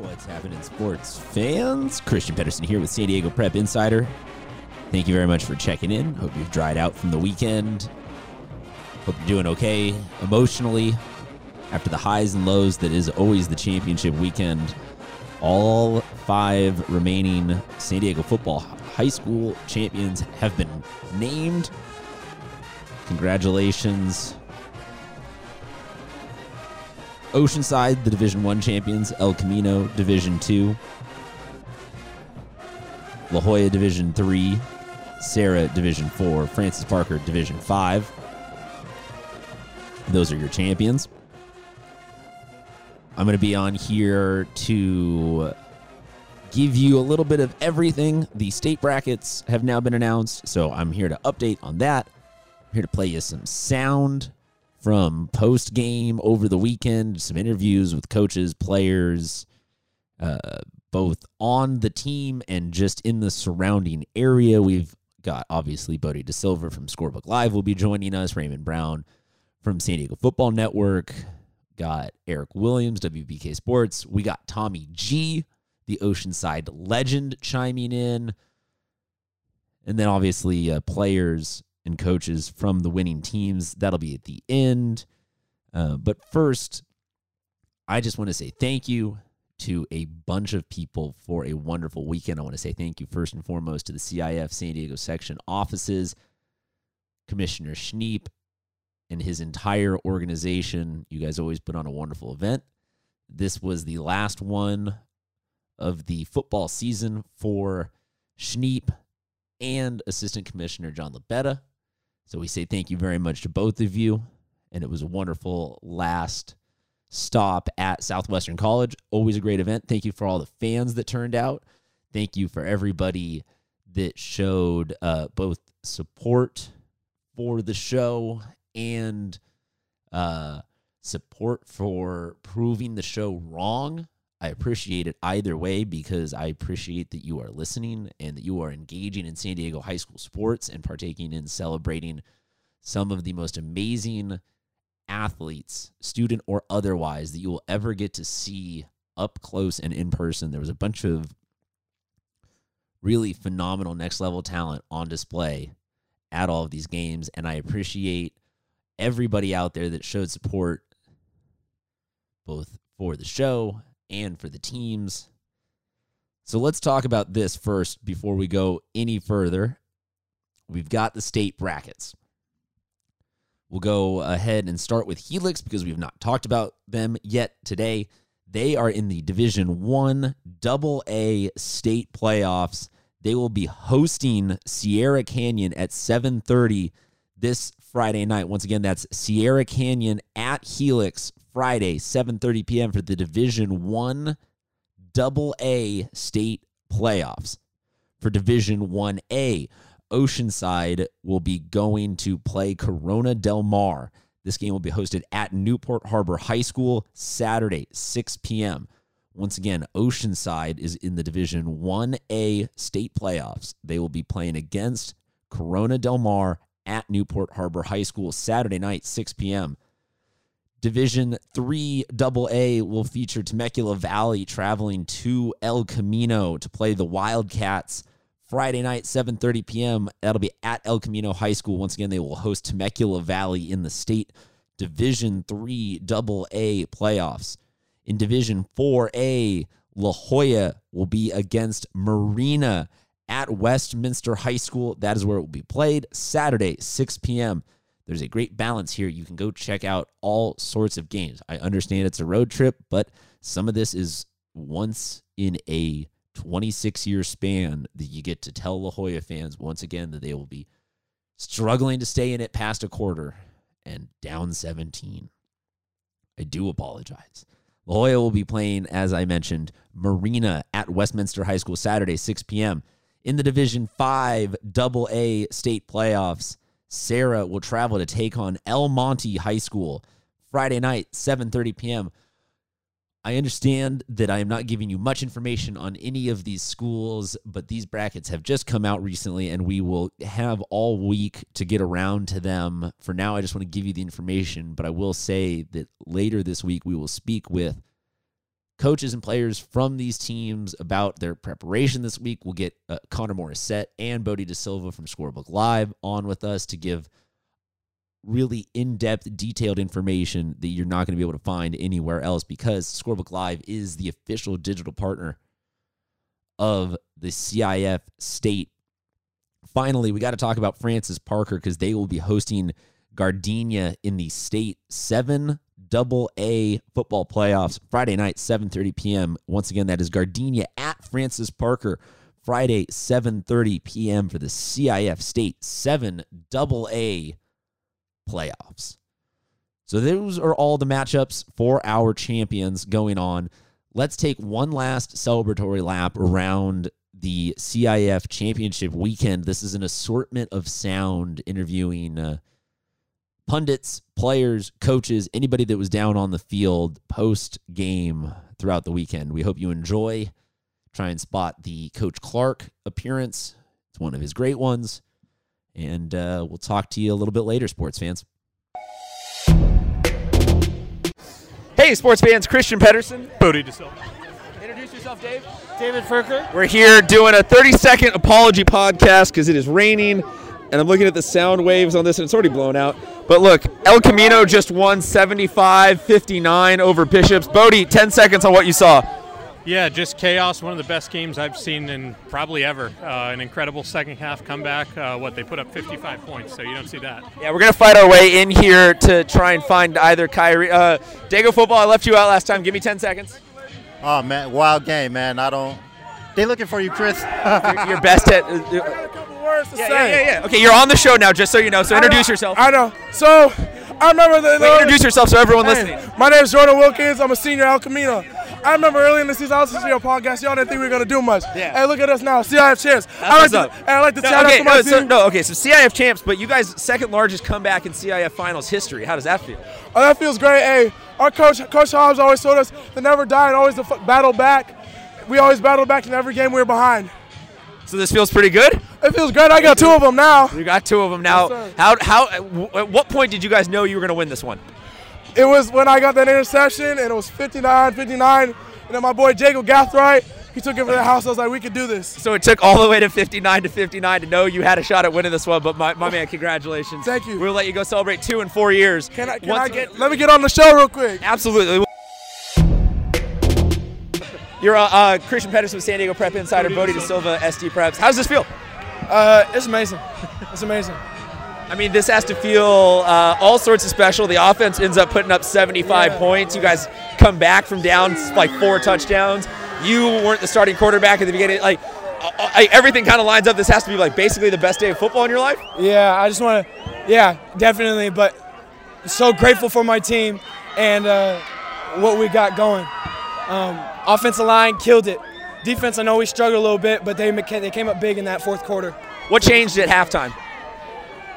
What's happening, sports fans? Christian Pedersen here with San Diego Prep Insider. Thank you very much for checking in. Hope you've dried out from the weekend. Hope you're doing okay emotionally after the highs and lows that is always the championship weekend. All five remaining San Diego football high school champions have been named. Congratulations Oceanside, the Division One champions. El Camino, Division Two. La Jolla, Division Three. Serra, Division Four. Francis Parker, Division Five. Those are your champions. I'm going to be on here to give you a little bit of everything. The state brackets have now been announced, so I'm here to update on that. I'm here to play you some sound from post game over the weekend, some interviews with coaches, players, uh, both on the team and just in the surrounding area. We've got obviously Bodie De Silva from Scorebook Live will be joining us, Raymond Brown from San Diego Football Network, got Eric Williams, WBK Sports. We got Tommy G, the Oceanside legend, chiming in. And then obviously uh, players and coaches from the winning teams. That'll be at the end. Uh, but first, I just want to say thank you to a bunch of people for a wonderful weekend. I want to say thank you first and foremost to the CIF San Diego section offices, Commissioner Schniepp, and his entire organization. You guys always put on a wonderful event. This was the last one of the football season for Schniepp and Assistant Commissioner John Labetta. So we say thank you very much to both of you. And it was a wonderful last stop at Southwestern College. Always a great event. Thank you for all the fans that turned out. Thank you for everybody that showed uh, both support for the show and uh, support for proving the show wrong. I appreciate it either way because I appreciate that you are listening and that you are engaging in San Diego high school sports and partaking in celebrating some of the most amazing athletes, student or otherwise, that you will ever get to see up close and in person. There was a bunch of really phenomenal next level talent on display at all of these games, and I appreciate everybody out there that showed support both for the show and for the teams. So let's talk about this first before we go any further. We've got the state brackets. We'll go ahead and start with Helix because we've not talked about them yet today. They are in the Division 1 Double A state playoffs. They will be hosting Sierra Canyon at 7:30 this Friday night. Once again, that's Sierra Canyon at Helix Friday, 7:30 p.m. for the Division 1 Double A state playoffs. For Division 1A, Oceanside will be going to play Corona Del Mar. This game will be hosted at Newport Harbor High School Saturday, 6 p.m. Once again, Oceanside is in the Division 1A state playoffs. They will be playing against Corona Del Mar at Newport Harbor High School Saturday night, 6 p.m. Division 3 AA will feature Temecula Valley traveling to El Camino to play the Wildcats Friday night, 7:30 p.m. That'll be at El Camino High School. Once again, they will host Temecula Valley in the state Division 3 AA playoffs. In Division 4A, La Jolla will be against Marina at Westminster High School. That is where it will be played Saturday, 6 p.m. There's a great balance here. You can go check out all sorts of games. I understand it's a road trip, but some of this is once in a 26 year span that you get to tell La Jolla fans once again that they will be struggling to stay in it past a quarter and down 17. I do apologize. La Jolla will be playing, as I mentioned, Marina at Westminster High School Saturday, 6 p.m. In the Division 5 Double A state playoffs, Serra will travel to take on El Monte High School Friday night, 7:30 p.m. I understand that I am not giving you much information on any of these schools, but these brackets have just come out recently and we will have all week to get around to them. For now, I just want to give you the information, but I will say that later this week we will speak with coaches and players from these teams about their preparation this week. We'll get uh, Connor Morissette and Bodie De Silva from Scorebook Live on with us to give really in-depth detailed information that you're not going to be able to find anywhere else because scorebook live is the official digital partner of the cif state finally we got to talk about francis parker because they will be hosting Gardena in the state 7 double a football playoffs friday night 7.30 p.m once again that is Gardena at francis parker friday 7.30 p.m for the cif state 7 double a playoffs. So those are all the matchups for our champions going on. Let's take one last celebratory lap around the CIF championship weekend. This is an assortment of sound interviewing uh, pundits, players, coaches, anybody that was down on the field post game throughout the weekend. We hope you enjoy. Try and spot the Coach Clark appearance. It's one of his great ones. And uh, we'll talk to you a little bit later, sports fans. Hey, sports fans, Christian Pedersen. Bodie De Silva. Introduce yourself, Dave. David Furker. We're here doing a 30 second apology podcast because it is raining, and I'm looking at the sound waves on this, and it's already blown out. But look, El Camino just won 75 59 over Bishops. Bodie, 10 seconds on what you saw. Yeah, just chaos. One of the best games I've seen in probably ever. Uh, an incredible second half comeback. Uh, what they put up 55 points, so you don't see that. Yeah, we're gonna fight our way in here to try and find either Kyrie. Uh, Dago football. I left you out last time. Give me 10 seconds. Oh man, wild game, man. I don't. They looking for you, Chris. your, your best at. Words to yeah, say. yeah, yeah, yeah. Okay, you're on the show now, just so you know. So I introduce yourself. I know. So, I remember the. Wait, introduce yourself so everyone Hey, listening. My name is Jordan Wilkins. I'm a senior at El Camino. I remember early in the season, I was listening to your podcast. Y'all didn't think we were gonna do much. Yeah. Hey, look at us now. CIF champs. I what's like up. to, and I like to No, shout okay, out to my no, so, team. no, okay, so CIF champs, but you guys second largest comeback in CIF finals history. How does that feel? Oh, that feels great. Hey, our coach, Coach Hobbs, always told us to never die and always to f- battle back. We always battle back in every game we were behind. So this feels pretty good. It feels great. I got two of them now. You got two of them now. Yes, how how at what point did you guys know you were going to win this one? It was when I got that interception, and it was 59 59. And then my boy Jacob Gathright, he took it for the house. I was like, we could do this. So it took all the way to 59 to 59 to know you had a shot at winning this one. But my, my man, congratulations. Thank you. We'll let you go celebrate two in four years. Can I, can Once I get, let me get on the show real quick. Absolutely. You're uh, uh, Christian Pedersen with San Diego Prep Insider, Bodie De Silva, SD Preps. How does this feel? Uh, it's amazing. It's amazing. I mean, this has to feel uh, all sorts of special. The offense ends up putting up 75 Yeah. points. You guys come back from down like four touchdowns. You weren't the starting quarterback at the beginning. Like uh, uh, everything kind of lines up. This has to be like basically the best day of football in your life. Yeah, I just want to, yeah, definitely. But so grateful for my team and uh, what we got going. Um, offensive line killed it. Defense, I know we struggled a little bit, but they they came up big in that fourth quarter. What changed at halftime?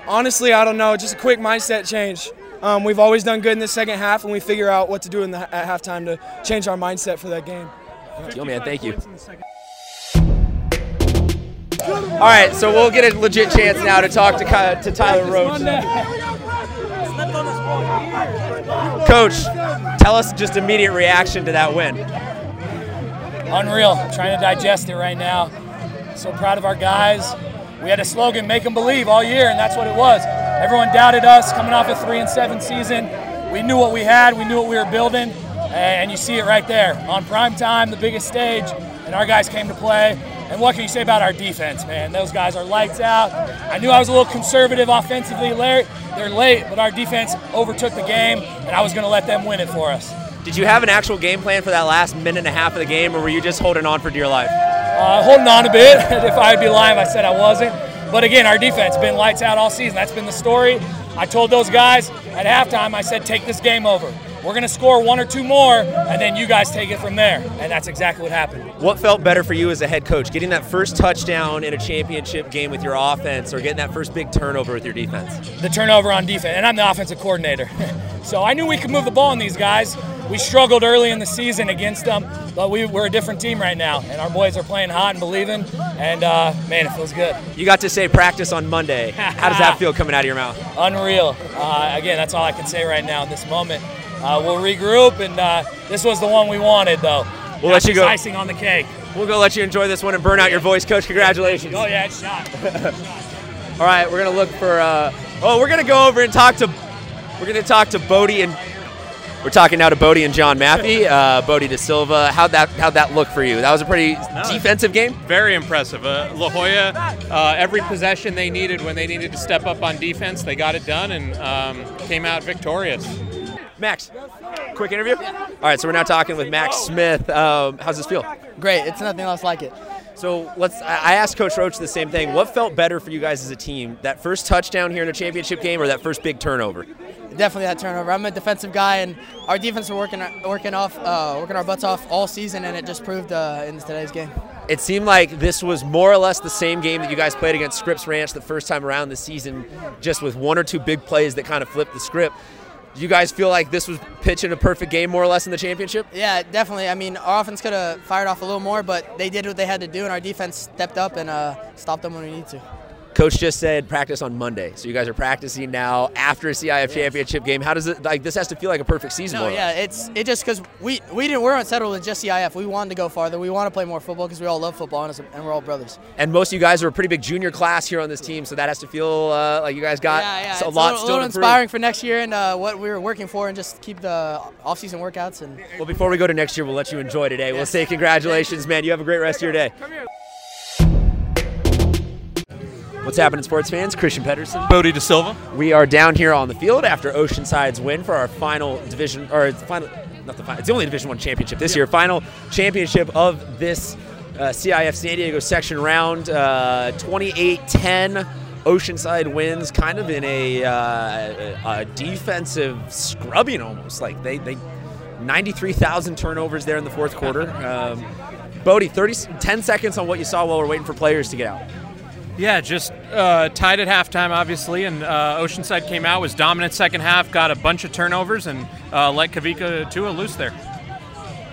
Honestly, I don't know. Just a quick mindset change. Um, we've always done good in the second half, and we figure out what to do in the, at halftime to change our mindset for that game. Yo, man, thank you. All right, so we'll get a legit chance now to talk to to Tyler Roach. Coach, tell us just immediate reaction to that win. Unreal. I'm trying to digest it right now. So proud of our guys. We had a slogan, make them believe all year, and that's what it was. Everyone doubted us coming off a three and seven season. We knew what we had, we knew what we were building, and you see it right there. On prime time, the biggest stage, and our guys came to play. And what can you say about our defense, man? Those guys are lights out. I knew I was a little conservative offensively late. They're late, but our defense overtook the game, and I was going to let them win it for us. Did you have an actual game plan for that last minute and a half of the game, or were you just holding on for dear life? uh, holding on a bit. if I'd be lying I said I wasn't. But again, our defense been lights out all season. That's been the story. I told those guys at halftime, I said, take this game over. We're going to score one or two more, and then you guys take it from there. And that's exactly what happened. What felt better for you as a head coach, getting that first touchdown in a championship game with your offense, or getting that first big turnover with your defense? The turnover on defense, and I'm the offensive coordinator. so I knew we could move the ball on these guys. We struggled early in the season against them, but we, we're a different team right now, and our boys are playing hot and believing. And uh, man, it feels good. You got to say practice on Monday. How does that feel coming out of your mouth? Unreal. Uh, again, that's all I can say right now in this moment. Uh, we'll regroup, and uh, this was the one we wanted, though. We'll let you go. Icing on the cake. We'll go let you enjoy this one and burn out your voice, Coach. Congratulations. Oh yeah, it's shot. All right, we're gonna look for. Uh, oh, we're gonna go over and talk to. We're gonna talk to Bodie and. We're talking now to Bodie and John Maffey. Uh, Bodie De Silva. How'd that How'd that look for you? That was a pretty defensive game. Very impressive. Uh, La Jolla, uh, every possession they needed when they needed to step up on defense, they got it done and um, came out victorious. Max, quick interview. All right, so we're now talking with Max Smith. Um, how's this feel? Great. It's nothing else like it. So let's. I asked Coach Roach the same thing. What felt better for you guys as a team? That first touchdown here in a championship game, or that first big turnover? Definitely that turnover. I'm a defensive guy, and our defense were working working off uh, working our butts off all season, and it just proved uh, in today's game. It seemed like this was more or less the same game that you guys played against Scripps Ranch the first time around this season, just with one or two big plays that kind of flipped the script. Do you guys feel like this was pitching a perfect game more or less in the championship? Yeah, definitely. I mean, our offense could have fired off a little more, but they did what they had to do, and our defense stepped up and uh, stopped them when we need to. Coach just said practice on Monday, so you guys are practicing now after a CIF championship game. How does it like? This has to feel like a perfect season. No, yeah, it's it just because we we didn't we're unsettled with just CIF. We wanted to go farther. We want to play more football because we all love football and, and we're all brothers. And most of you guys are a pretty big junior class here on this team, so that has to feel uh, like you guys got yeah, yeah, a it's lot a little, still little inspiring for next year and uh, what we were working for, and just keep the off-season workouts and. Well, before we go to next year, we'll let you enjoy today. We'll say congratulations, man. You have a great rest of your day. What's happening, sports fans? Christian Pedersen. Bodie De Silva. We are down here on the field after Oceanside's win for our final division, or final, not the final, it's the only Division One championship this year. Final championship of this uh, CIF San Diego section round. Uh, 28-10. Oceanside wins, kind of in a, uh, a defensive scrubbing almost. Like they, they 93,000 turnovers there in the fourth quarter. Um, Bodie, 30, 10 seconds on what you saw while we're waiting for players to get out. Yeah, just uh, tied at halftime, obviously, and uh, Oceanside came out, was dominant second half, got a bunch of turnovers, and uh, let Kavika Tua loose there.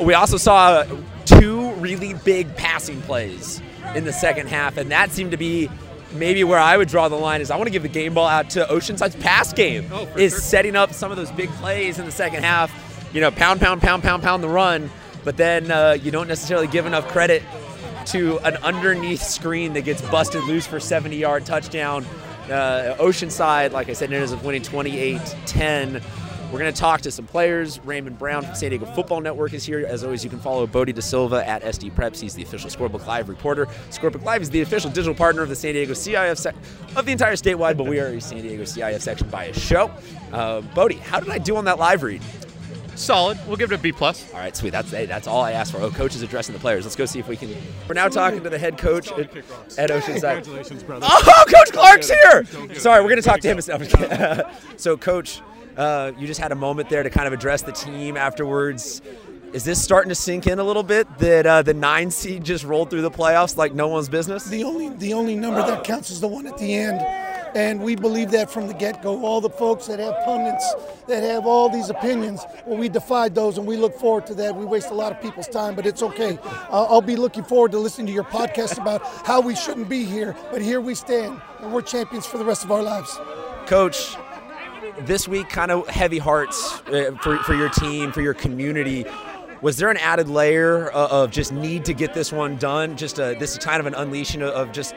We also saw two really big passing plays in the second half, and that seemed to be maybe where I would draw the line. Is I want to give the game ball out to Oceanside's pass game. Oh, is sure. setting up some of those big plays in the second half. You know, pound, pound, pound, pound, pound the run, but then uh, you don't necessarily give enough credit to an underneath screen that gets busted loose for 70 yard touchdown. Uh, Oceanside, like I said, ends up winning 28 10. We're going to talk to some players. Raymond Brown from San Diego Football Network is here. As always, you can follow Bodie De Silva at SD Preps. He's the official Scorebook Live reporter. Scorebook Live is the official digital partner of the San Diego CIF of the entire statewide, but we are a San Diego CIF section by a show. Uh, Bodie, how did I do on that live read? Solid. We'll give it a B plus. All right, sweet. That's hey, that's all I asked for. Oh, coach is addressing the players. Let's go see if we can. We're now talking to the head coach at, at Oceanside. Congratulations, brother. Oh, Coach Clark's here. Sorry, we're going to talk to him. No, I'm just kidding. so, Coach, uh, you just had a moment there to kind of address the team afterwards. Is this starting to sink in a little bit that uh, the nine seed just rolled through the playoffs like no one's business? The only the only number that counts is the one at the end, and we believe that from the get-go. All the folks that have pundits that have all these opinions, well, we defied those, and we look forward to that. We waste a lot of people's time, but it's okay. Uh, I'll be looking forward to listening to your podcast about how we shouldn't be here, but here we stand, and we're champions for the rest of our lives. Coach, this week kind of heavy hearts uh, for, for your team, for your community. Was there an added layer of, of just need to get this one done? Just a, this is kind of an unleashing of just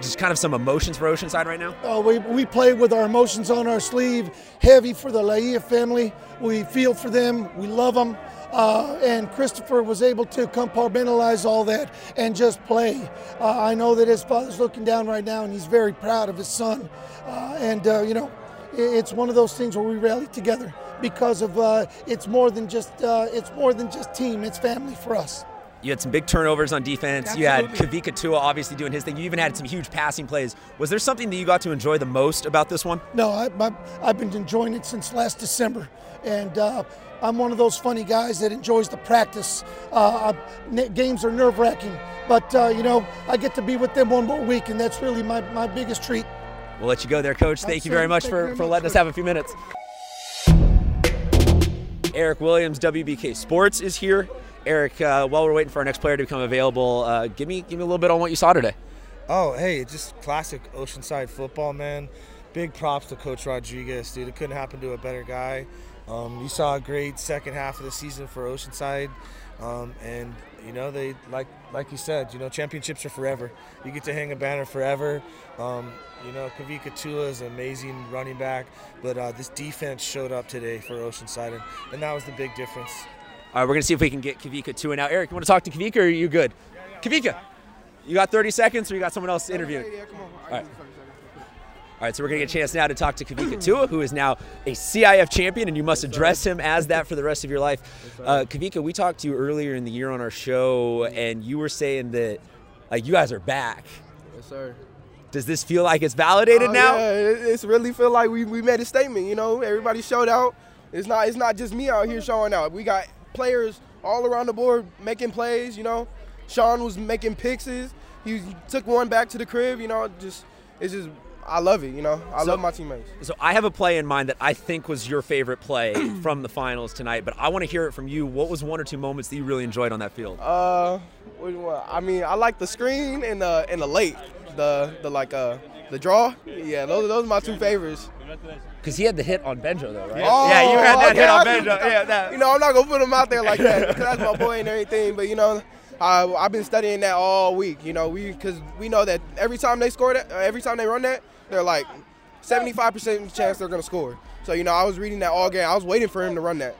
just kind of some emotions for Oceanside right now? Uh, we, we play with our emotions on our sleeve, heavy for the Laia family. We feel for them, we love them. Uh, and Christopher was able to compartmentalize all that and just play. Uh, I know that his father's looking down right now and he's very proud of his son. Uh, and, uh, you know, it's one of those things where we rally together because of uh, it's more than just uh, it's more than just team it's family for us You had some big turnovers on defense. You had Kavika Tua obviously doing his thing. You even had some huge passing plays. Was there something that you got to enjoy the most about this one? No, I, I've been enjoying it since last December, and uh, I'm one of those funny guys that enjoys the practice. Uh, games are nerve wracking, but uh, you know I get to be with them one more week, and that's really my, my biggest treat. We'll let you go there, Coach. Thank you very much Thank for, very for much, letting us have a few minutes. Eric Williams, WBK Sports, is here. Eric, uh, while we're waiting for our next player to become available, uh, give me give me a little bit on what you saw today. Oh, hey, just classic Oceanside football, man. Big props to Coach Rodriguez, dude. It couldn't happen to a better guy. Um, you saw a great second half of the season for Oceanside, um, and you know they like like you said, you know championships are forever. You get to hang a banner forever. Um, you know Kavika Tua is an amazing running back, but uh, this defense showed up today for Oceanside, and, and that was the big difference. All right, we're gonna see if we can get Kavika Tua now. Eric, you want to talk to Kavika, or are you good? Kavika, you got 30 seconds, or you got someone else interviewing? Yeah, come on. All right. All right, so we're going to get a chance now to talk to Kavika Tua, who is now a CIF champion, and you must address him as that for the rest of your life. Uh, Kavika, we talked to you earlier in the year on our show, and you were saying that like you guys are back. Yes, sir. Does this feel like it's validated Oh, now? Yeah, it, it's really feel like we, we made a statement. You know, everybody showed out. It's not it's not just me out here showing out. We got players all around the board making plays. You know, Sean was making pixes. He took one back to the crib. You know, just it's just I love it. You know, I So- love my teammates. So I have a play in mind that I think was your favorite play from the finals tonight, but I want to hear it from you. What was one or two moments that you really enjoyed on that field? Uh, I mean, I like the screen and the and the late, the the like uh the draw. Yeah, those those are my two favorites. Because he had the hit on Benjo, though, right? Oh, yeah, you had that okay, hit on I- Benjo. Yeah, that. You know, I'm not gonna put him out there like that because that's my boy and everything. But you know, I, I've been studying that all week. You know, we because we know that every time they score that, uh, every time they run that, they're like 75% chance they're gonna score. So you know, I was reading that all game. I was waiting for him to run that.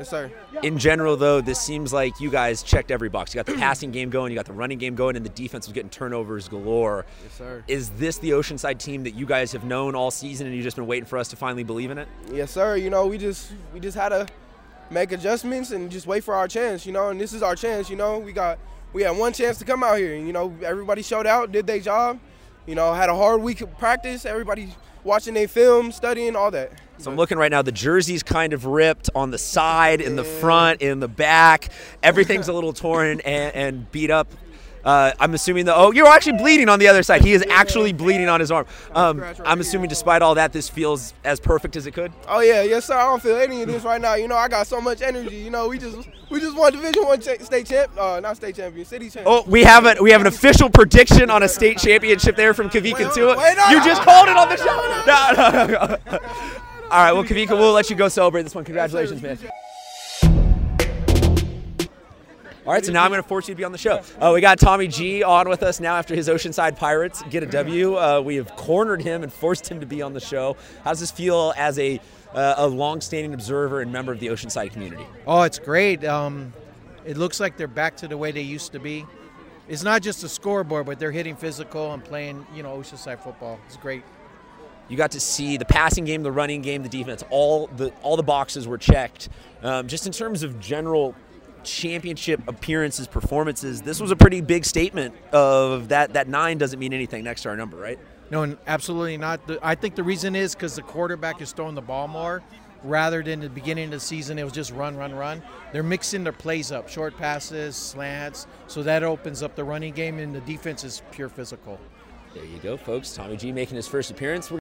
Yes, sir. In general, though, this seems like you guys checked every box. You got the passing game going, you got the running game going, and the defense was getting turnovers galore. Yes, sir. Is this the Oceanside team that you guys have known all season, and you've just been waiting for us to finally believe in it? Yes, sir. You know, we just we just had to make adjustments and just wait for our chance. You know, and this is our chance. You know, we got we had one chance to come out here. And, you know, everybody showed out, did their job. You know, had a hard week of practice. Everybody watching their film, studying, all that. So I'm looking right now. The jersey's kind of ripped on the side, in the front, in the back. Everything's a little torn and, and beat up. Uh, I'm assuming the oh, you're actually bleeding on the other side. He is actually bleeding on his arm. Um, I'm assuming, despite all that, this feels as perfect as it could. Oh yeah, yes sir. I don't feel any of this right now. You know, I got so much energy. You know, we just we just won Division One cha- state champ, uh, not state champion, city champ. Oh, we have a we have an official prediction on a state championship there from Kavika Tua. no, you no, just no, called it on the show. No, no, no. All right, well, Kavika, we'll let you go celebrate this one. Congratulations, man. All right, so now I'm going to force you to be on the show. Uh, we got Tommy G on with us now after his Oceanside Pirates get a W. Uh, we have cornered him and forced him to be on the show. How does this feel as a uh, a long-standing observer and member of the Oceanside community? Oh, it's great. Um, it looks like they're back to the way they used to be. It's not just a scoreboard, but they're hitting physical and playing, you know, Oceanside football. It's great. You got to see the passing game, the running game, the defense. All the all the boxes were checked. Um, just in terms of general championship appearances, performances, this was a pretty big statement of that. That nine doesn't mean anything next to our number, right? No, absolutely not. I think the reason is because the quarterback is throwing the ball more rather than the beginning of the season. It was just run, run, run. They're mixing their plays up, short passes, slants, so that opens up the running game, and the defense is pure physical. There you go, folks. Tommy G making his first appearance. We're